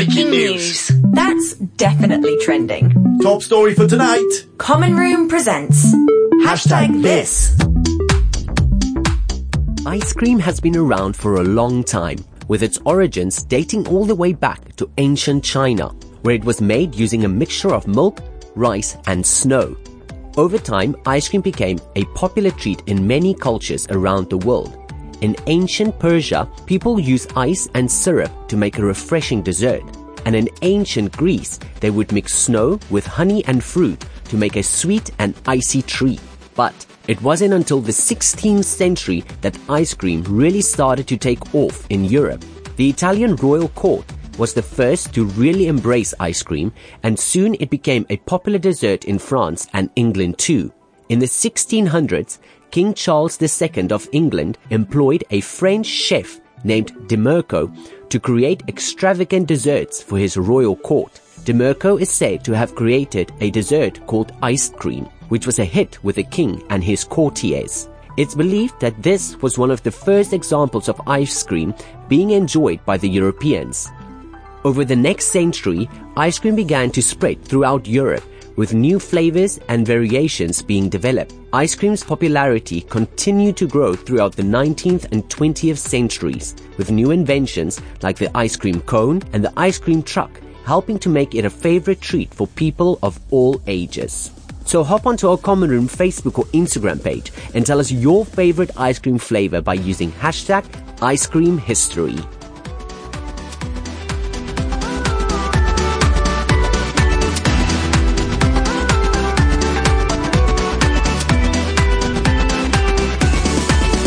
Breaking news. That's definitely trending. Top story for tonight. Common Room presents Hashtag this. Ice cream has been around for a long time, with its origins dating all the way back to ancient China, where it was made using a mixture of milk, rice, and snow. Over time, ice cream became a popular treat in many cultures around the world. In ancient Persia, people used ice and syrup to make a refreshing dessert. And in ancient Greece, they would mix snow with honey and fruit to make a sweet and icy treat. But it wasn't until the 16th century that ice cream really started to take off in Europe. The Italian royal court was the first to really embrace ice cream, and soon it became a popular dessert in France and England too. In the 1600s, King Charles II of England employed a French chef named De Merco to create extravagant desserts for his royal court. De Merco is said to have created a dessert called ice cream, which was a hit with the king and his courtiers. It's believed that this was one of the first examples of ice cream being enjoyed by the Europeans. Over the next century, ice cream began to spread throughout Europe with new flavors and variations being developed. Ice cream's popularity continued to grow throughout the 19th and 20th centuries, with new inventions like the ice cream cone and the ice cream truck helping to make it a favorite treat for people of all ages. So hop onto our Common Room Facebook or Instagram page and tell us your favorite ice cream flavor by using hashtag ice cream history.